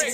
Good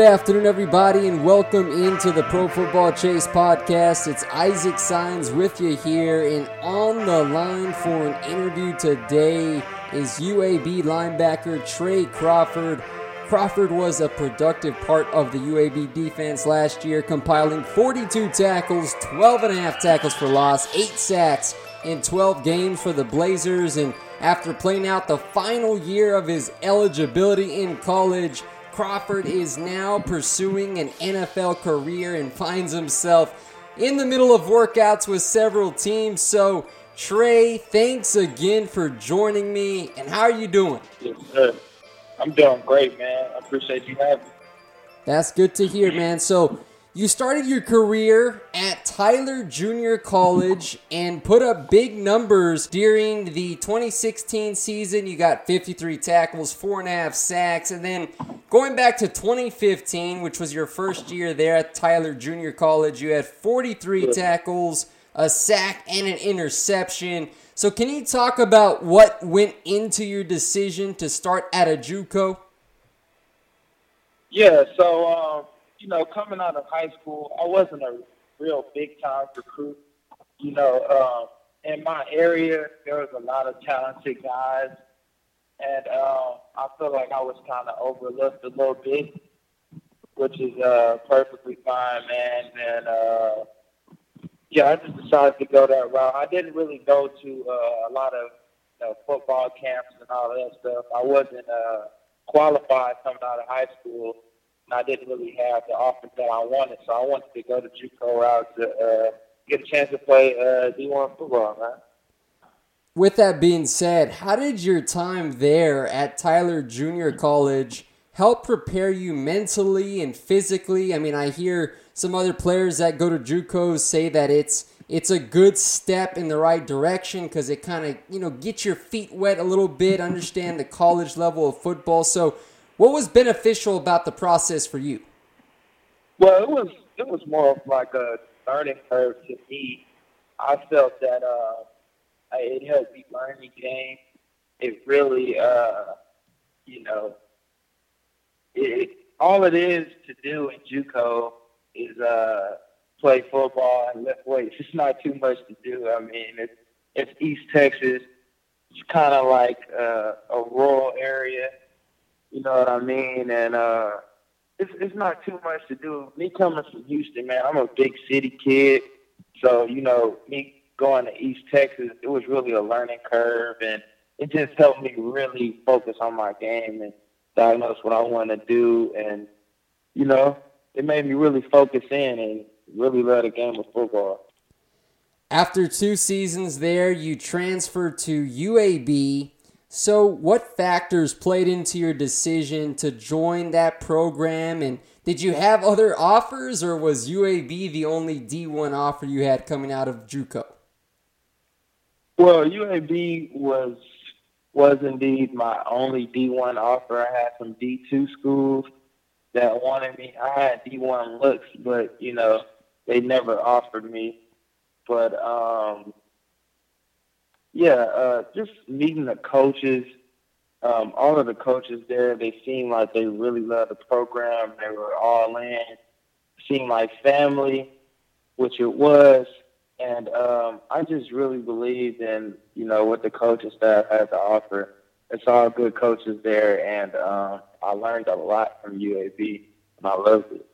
afternoon, everybody, and welcome into the Pro Football Chase podcast. It's Isaac Signs with you here, and on the line for an interview today is UAB linebacker Trey Crawford. Crawford was a productive part of the UAB defense last year, compiling 42 tackles, 12 and a half tackles for loss, 8 sacks in 12 games for the Blazers, and after playing out the final year of his eligibility in college, Crawford is now pursuing an NFL career and finds himself in the middle of workouts with several teams. So, Trey, thanks again for joining me. And how are you doing? Yes. I'm doing great, man. I appreciate you having me. That's good to hear, man. So, you started your career at Tyler Junior College and put up big numbers during the 2016 season. You got 53 tackles, four and a half sacks, and then going back to 2015, which was your first year there at Tyler Junior College, you had 43 tackles, a sack, and an interception. So, can you talk about what went into your decision to start at a JUCO? Yeah, so um, you know, coming out of high school, I wasn't a real big time recruit. You know, um, in my area, there was a lot of talented guys, and uh, I feel like I was kind of overlooked a little bit, which is uh, perfectly fine, man. And uh, yeah, I just decided to go that route. I didn't really go to uh, a lot of you know, football camps and all that stuff. I wasn't uh, qualified coming out of high school and I didn't really have the offers that I wanted. So I wanted to go to JUCO route to uh, get a chance to play uh, D1 football, man. With that being said, how did your time there at Tyler Junior College help prepare you mentally and physically? I mean, I hear some other players that go to JUCOs say that it's it's a good step in the right direction because it kind of you know gets your feet wet a little bit, understand the college level of football. So what was beneficial about the process for you? Well, it was it was more of like a learning curve to me. I felt that uh, it helped me learn the game. It really, uh, you know, it, all it is to do in JUCO is uh, play football and lift weights. It's not too much to do. I mean, it's it's East Texas. It's kind of like uh, a rural area you know what I mean? And uh, it's it's not too much to do. Me coming from Houston, man, I'm a big city kid, so you know me going to East Texas, it was really a learning curve, and it just helped me really focus on my game and diagnose what I want to do. And, you know, it made me really focus in and really love the game of football. After two seasons there, you transferred to UAB. So, what factors played into your decision to join that program? And did you have other offers, or was UAB the only D1 offer you had coming out of JUCO? Well, UAB was was indeed my only D1 offer. I had some D2 schools that wanted me. I had D1 looks, but you know they never offered me. But um, yeah, uh, just meeting the coaches, um, all of the coaches there, they seemed like they really loved the program. They were all in. Seemed like family, which it was. And um, I just really believed in, you know, what the coaching staff had to offer. It's all good coaches there, and um, I learned a lot from UAB, and I loved it.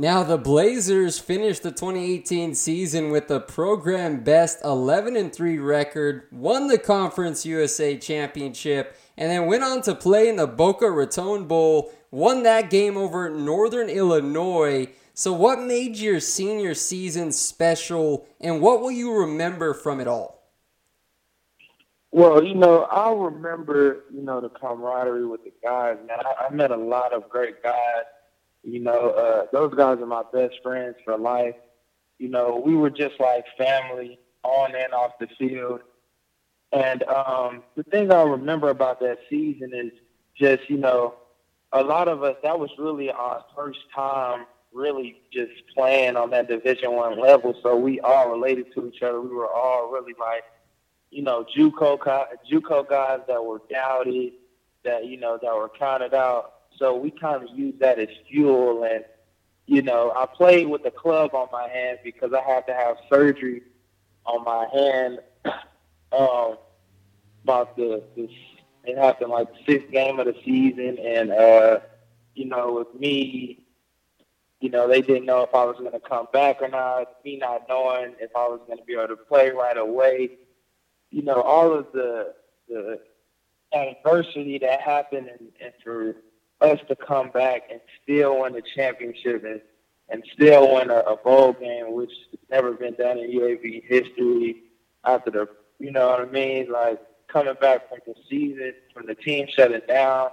Now, the Blazers finished the 2018 season with a program best 11 and 3 record, won the Conference USA Championship, and then went on to play in the Boca Raton Bowl, won that game over Northern Illinois. So, what made your senior season special, and what will you remember from it all? Well, you know, I remember, you know, the camaraderie with the guys. Man, I, I met a lot of great guys. You know, uh, those guys are my best friends for life. You know, we were just like family on and off the field. And um, the thing I remember about that season is just, you know, a lot of us, that was really our first time really just playing on that Division One level. So we all related to each other. We were all really like, you know, JUCO JUCO guys that were doubted, that you know that were counted out. So we kind of used that as fuel. And you know, I played with a club on my hand because I had to have surgery on my hand. um, about the, the it happened like sixth game of the season, and uh, you know, with me you know, they didn't know if I was going to come back or not. Me not knowing if I was going to be able to play right away. You know, all of the the adversity that happened, and, and for us to come back and still win the championship and and still win a, a bowl game, which has never been done in UAB history. After the, you know what I mean, like coming back from the season, from the team shutting down,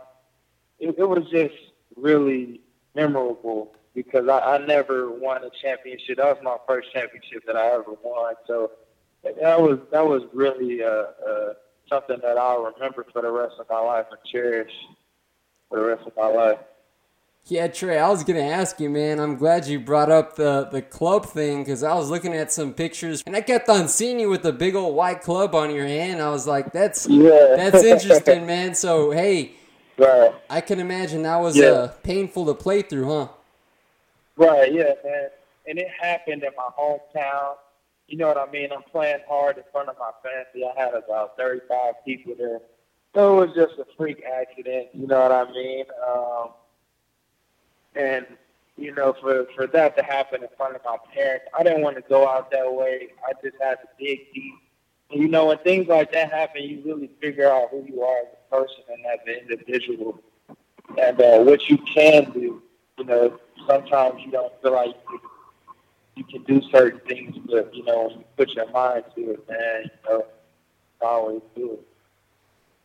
it, it was just really memorable because I, I never won a championship. That was my first championship that I ever won. So that was that was really uh, uh, something that I'll remember for the rest of my life and cherish for the rest of my life. Yeah, Trey, I was gonna ask you, man. I'm glad you brought up the the club thing because I was looking at some pictures and I kept on seeing you with the big old white club on your hand. I was like, that's yeah. that's interesting, man. So hey, right. I can imagine that was yeah. uh, painful to play through, huh? Right, yeah, man. And it happened in my hometown. You know what I mean? I'm playing hard in front of my family. I had about 35 people there. So it was just a freak accident. You know what I mean? Um, and you know, for for that to happen in front of my parents, I didn't want to go out that way. I just had to dig deep. And, you know, when things like that happen, you really figure out who you are as a person and as an individual, and uh, what you can do. You know, sometimes you don't feel like you, you can do certain things, but you know, when you put your mind to it, man, you know, always do it.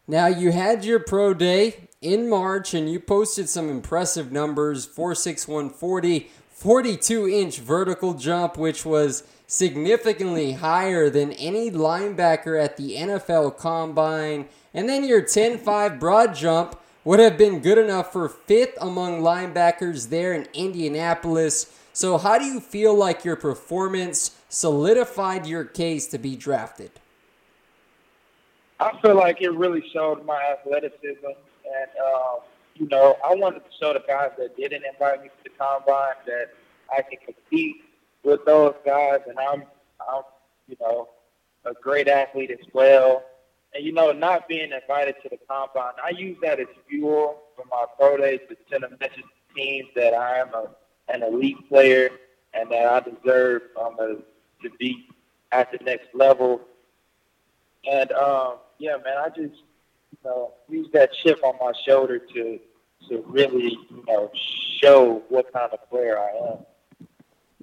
Now you had your pro day in March, and you posted some impressive numbers: four six one forty, 42 inch vertical jump, which was significantly higher than any linebacker at the NFL Combine, and then your 10 5 broad jump would have been good enough for fifth among linebackers there in Indianapolis. So, how do you feel like your performance solidified your case to be drafted? I feel like it really showed my athleticism, and uh, you know, I wanted to show the guys that didn't invite me to the combine that I can compete with those guys, and I'm, I'm, you know, a great athlete as well. And you know, not being invited to the combine, I use that as fuel for my pro days to send a message to teams that I am a, an elite player and that I deserve um, to be at the next level. And um, yeah, man, I just you know use that chip on my shoulder to to really you know show what kind of player I am.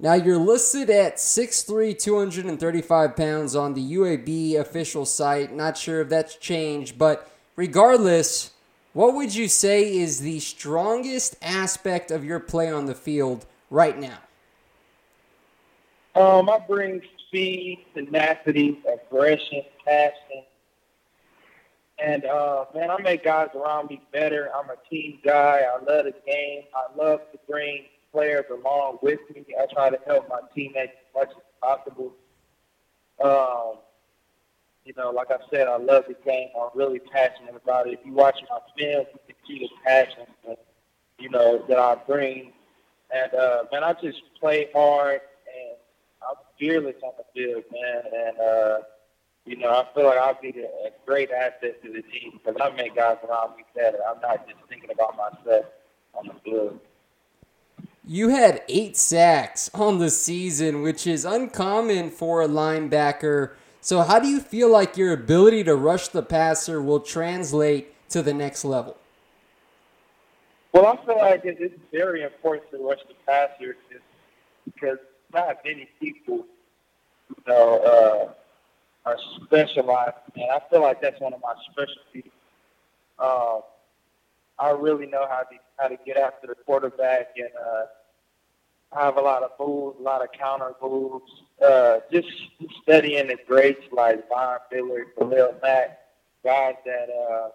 Now you're listed at 6'3", 235 pounds on the UAB official site. Not sure if that's changed, but regardless, what would you say is the strongest aspect of your play on the field right now? Um, I bring speed, tenacity, aggression, passion, and uh, man, I make guys around me better. I'm a team guy. I love the game. I love to bring players along with me. I try to help my teammates as much as possible. Um, you know, like I said, I love the game. I'm really passionate about it. If you watch my film, you can see the passion that, you know, that I bring. And, uh, man, I just play hard, and I'm fearless on the field, man. And, uh, you know, I feel like I'll be a great asset to the team because I make guys around me better. I'm not just thinking about myself on the field. You had eight sacks on the season, which is uncommon for a linebacker. So, how do you feel like your ability to rush the passer will translate to the next level? Well, I feel like it's very important to rush the passer because not many people, you know, uh, are specialized, and I feel like that's one of my specialties. Uh, I really know how to how to get after the quarterback, and uh, I have a lot of moves, a lot of counter moves. Uh, just studying the greats like Von Miller, Khalil Mack, guys that uh,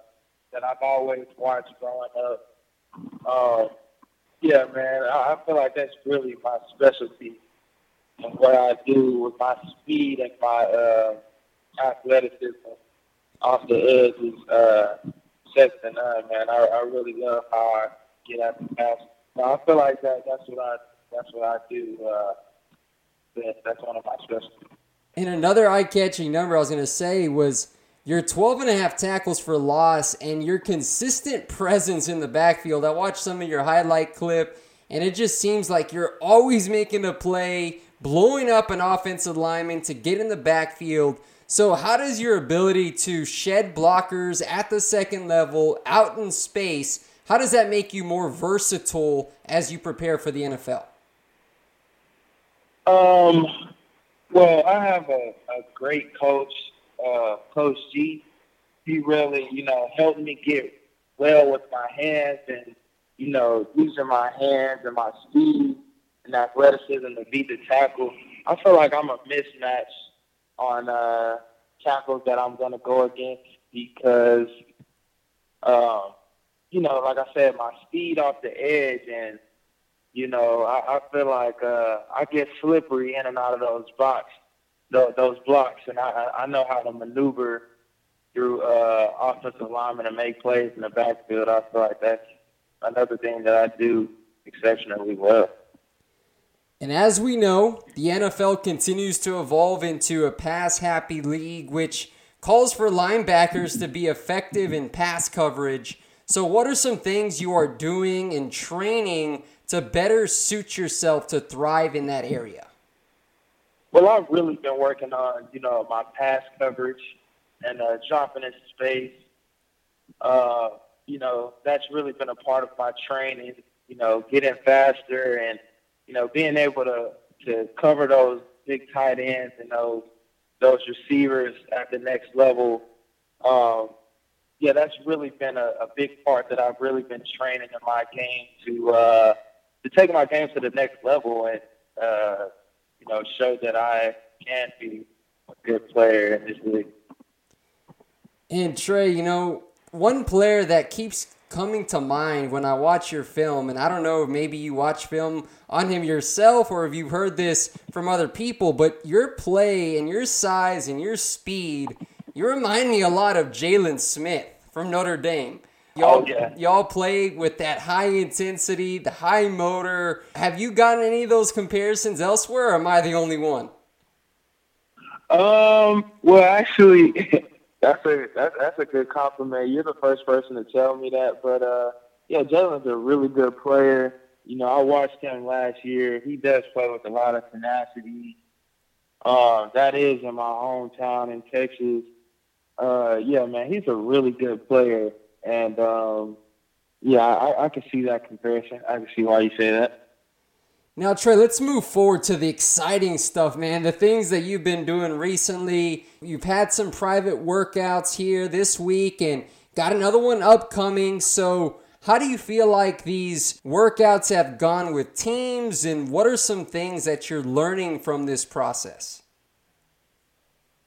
that I've always watched growing up. Uh, yeah, man, I, I feel like that's really my specialty and what I do with my speed and my uh, athleticism off the edge is uh, second to none, man. I, I really love how I get at the pass. So I feel like that. That's what I. That's what I do. Uh, that, that's one of my specialties. And another eye-catching number I was going to say was your 12 and a half tackles for loss and your consistent presence in the backfield. I watched some of your highlight clip, and it just seems like you're always making a play, blowing up an offensive lineman to get in the backfield. So, how does your ability to shed blockers at the second level, out in space, how does that make you more versatile as you prepare for the NFL? Um, well, I have a, a great coach, uh, Coach G. He really, you know, helped me get well with my hands and, you know, using my hands and my speed and athleticism to beat the tackle. I feel like I'm a mismatch on uh, tackles that I'm going to go against because, um, you know, like I said, my speed off the edge and, you know, I, I feel like uh, I get slippery in and out of those blocks, those, those blocks, and I, I know how to maneuver through uh, offensive linemen and make plays in the backfield. I feel like that's another thing that I do exceptionally well. And as we know, the NFL continues to evolve into a pass happy league, which calls for linebackers to be effective in pass coverage. So, what are some things you are doing in training to better suit yourself to thrive in that area? Well, I've really been working on, you know, my pass coverage and uh, jumping into space. Uh, you know, that's really been a part of my training. You know, getting faster and you know, being able to to cover those big tight ends and those those receivers at the next level, um, yeah, that's really been a, a big part that I've really been training in my game to uh, to take my game to the next level and uh, you know show that I can be a good player in this league. And Trey, you know, one player that keeps coming to mind when I watch your film, and I don't know if maybe you watch film on him yourself or if you've heard this from other people, but your play and your size and your speed, you remind me a lot of Jaylon Smith from Notre Dame. Y'all, Oh, yeah. y'all play with that high intensity, the high motor. Have you gotten any of those comparisons elsewhere, or am I the only one? Um. Well, actually, that's a that's, that's a good compliment. You're the first person to tell me that. But uh, yeah, Jaylon's a really good player. You know, I watched him last year. He does play with a lot of tenacity. Uh, that is in my hometown in Texas. uh, yeah, man, he's a really good player, and um, yeah, I, I can see that comparison. I can see why you say that. Now, Trey, let's move forward to the exciting stuff, man. The things that you've been doing recently. You've had some private workouts here this week and got another one upcoming. So, how do you feel like these workouts have gone with teams, and what are some things that you're learning from this process?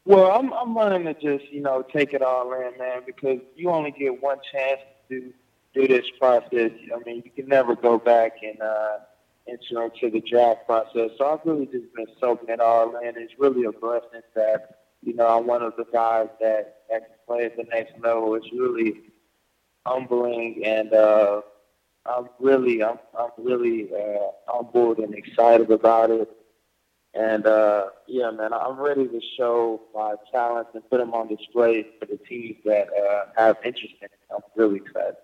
Well, I'm I'm learning to just you know take it all in, man, because you only get one chance to do this process. I mean, you can never go back and uh, into into the draft process. So I've really just been soaking it all in. It's really a blessing that you know I'm one of the guys that that can play at the next level. It's really humbling, and uh, I'm really I'm I'm really uh, board and excited about it. And uh, yeah, man, I'm ready to show my talents and put them on display for the teams that uh, have interest in it. I'm really excited.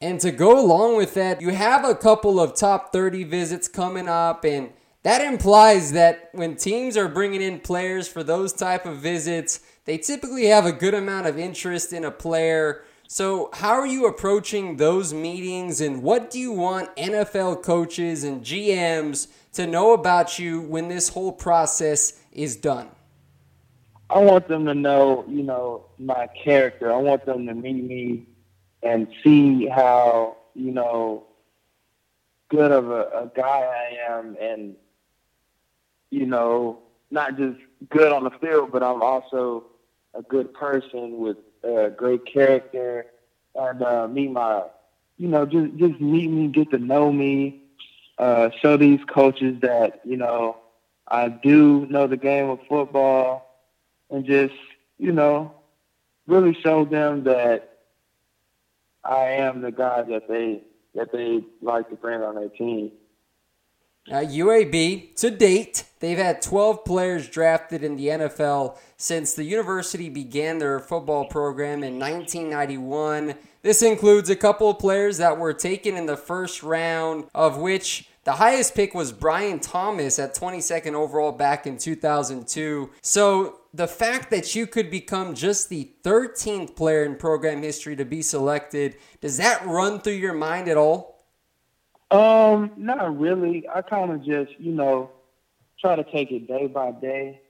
And to go along with that, you have a couple of top 30 visits coming up and that implies that when teams are bringing in players for those type of visits, they typically have a good amount of interest in a player. So, how are you approaching those meetings and what do you want NFL coaches and GMs to know about you when this whole process is done? I want them to know, you know, my character. I want them to meet me and see how you know good of a, a guy I am, and you know not just good on the field, but I'm also a good person with a great character, and uh, meet my, you know, just just meet me, get to know me, uh, show these coaches that you know I do know the game of football, and just you know really show them that I am the guy that they that they like to bring on their team. Uh, UAB, to date, they've had 12 players drafted in the NFL since the university began their football program in 1991. This includes a couple of players that were taken in the first round, of which the highest pick was Bryan Thomas at 22nd overall back in 2002. So the fact that you could become just the 13th player in program history to be selected, does that run through your mind at all? Um, not really. I kind of just, you know, try to take it day by day.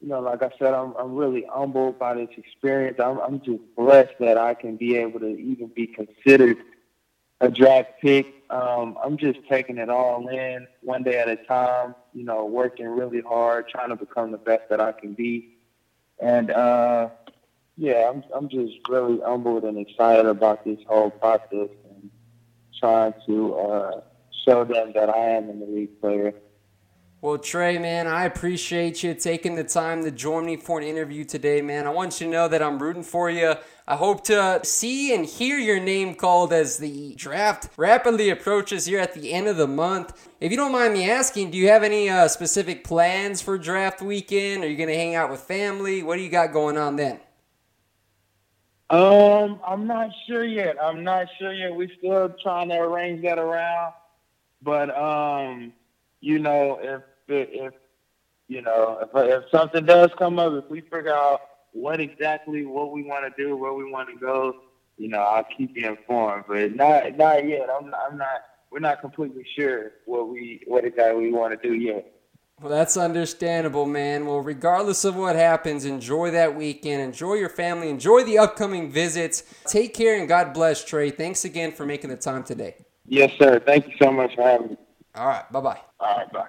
You know, like I said, I'm I'm really humbled by this experience. I'm I'm just blessed that I can be able to even be considered a draft pick. Um, I'm just taking it all in one day at a time. You know, working really hard, trying to become the best that I can be. And uh, yeah, I'm I'm just really humbled and excited about this whole process and trying to uh, show them that I am an elite player. Well, Trey, man, I appreciate you taking the time to join me for an interview today, man. I want you to know that I'm rooting for you. I hope to see and hear your name called as the draft rapidly approaches here at the end of the month. If you don't mind me asking, do you have any uh, specific plans for draft weekend? Are you going to hang out with family? What do you got going on then? Um, I'm not sure yet. I'm not sure yet. We're still trying to arrange that around. But um, you know, if if you know if if something does come up, if we figure out what exactly what we want to do, where we want to go, you know, I'll keep you informed. But not not yet. I'm I'm not. We're not completely sure what we what exactly we want to do yet. Well, that's understandable, man. Well, regardless of what happens, enjoy that weekend. Enjoy your family. Enjoy the upcoming visits. Take care and God bless, Trey. Thanks again for making the time today. Yes, sir. Thank you so much for having me. All right. Bye bye. All right. Bye.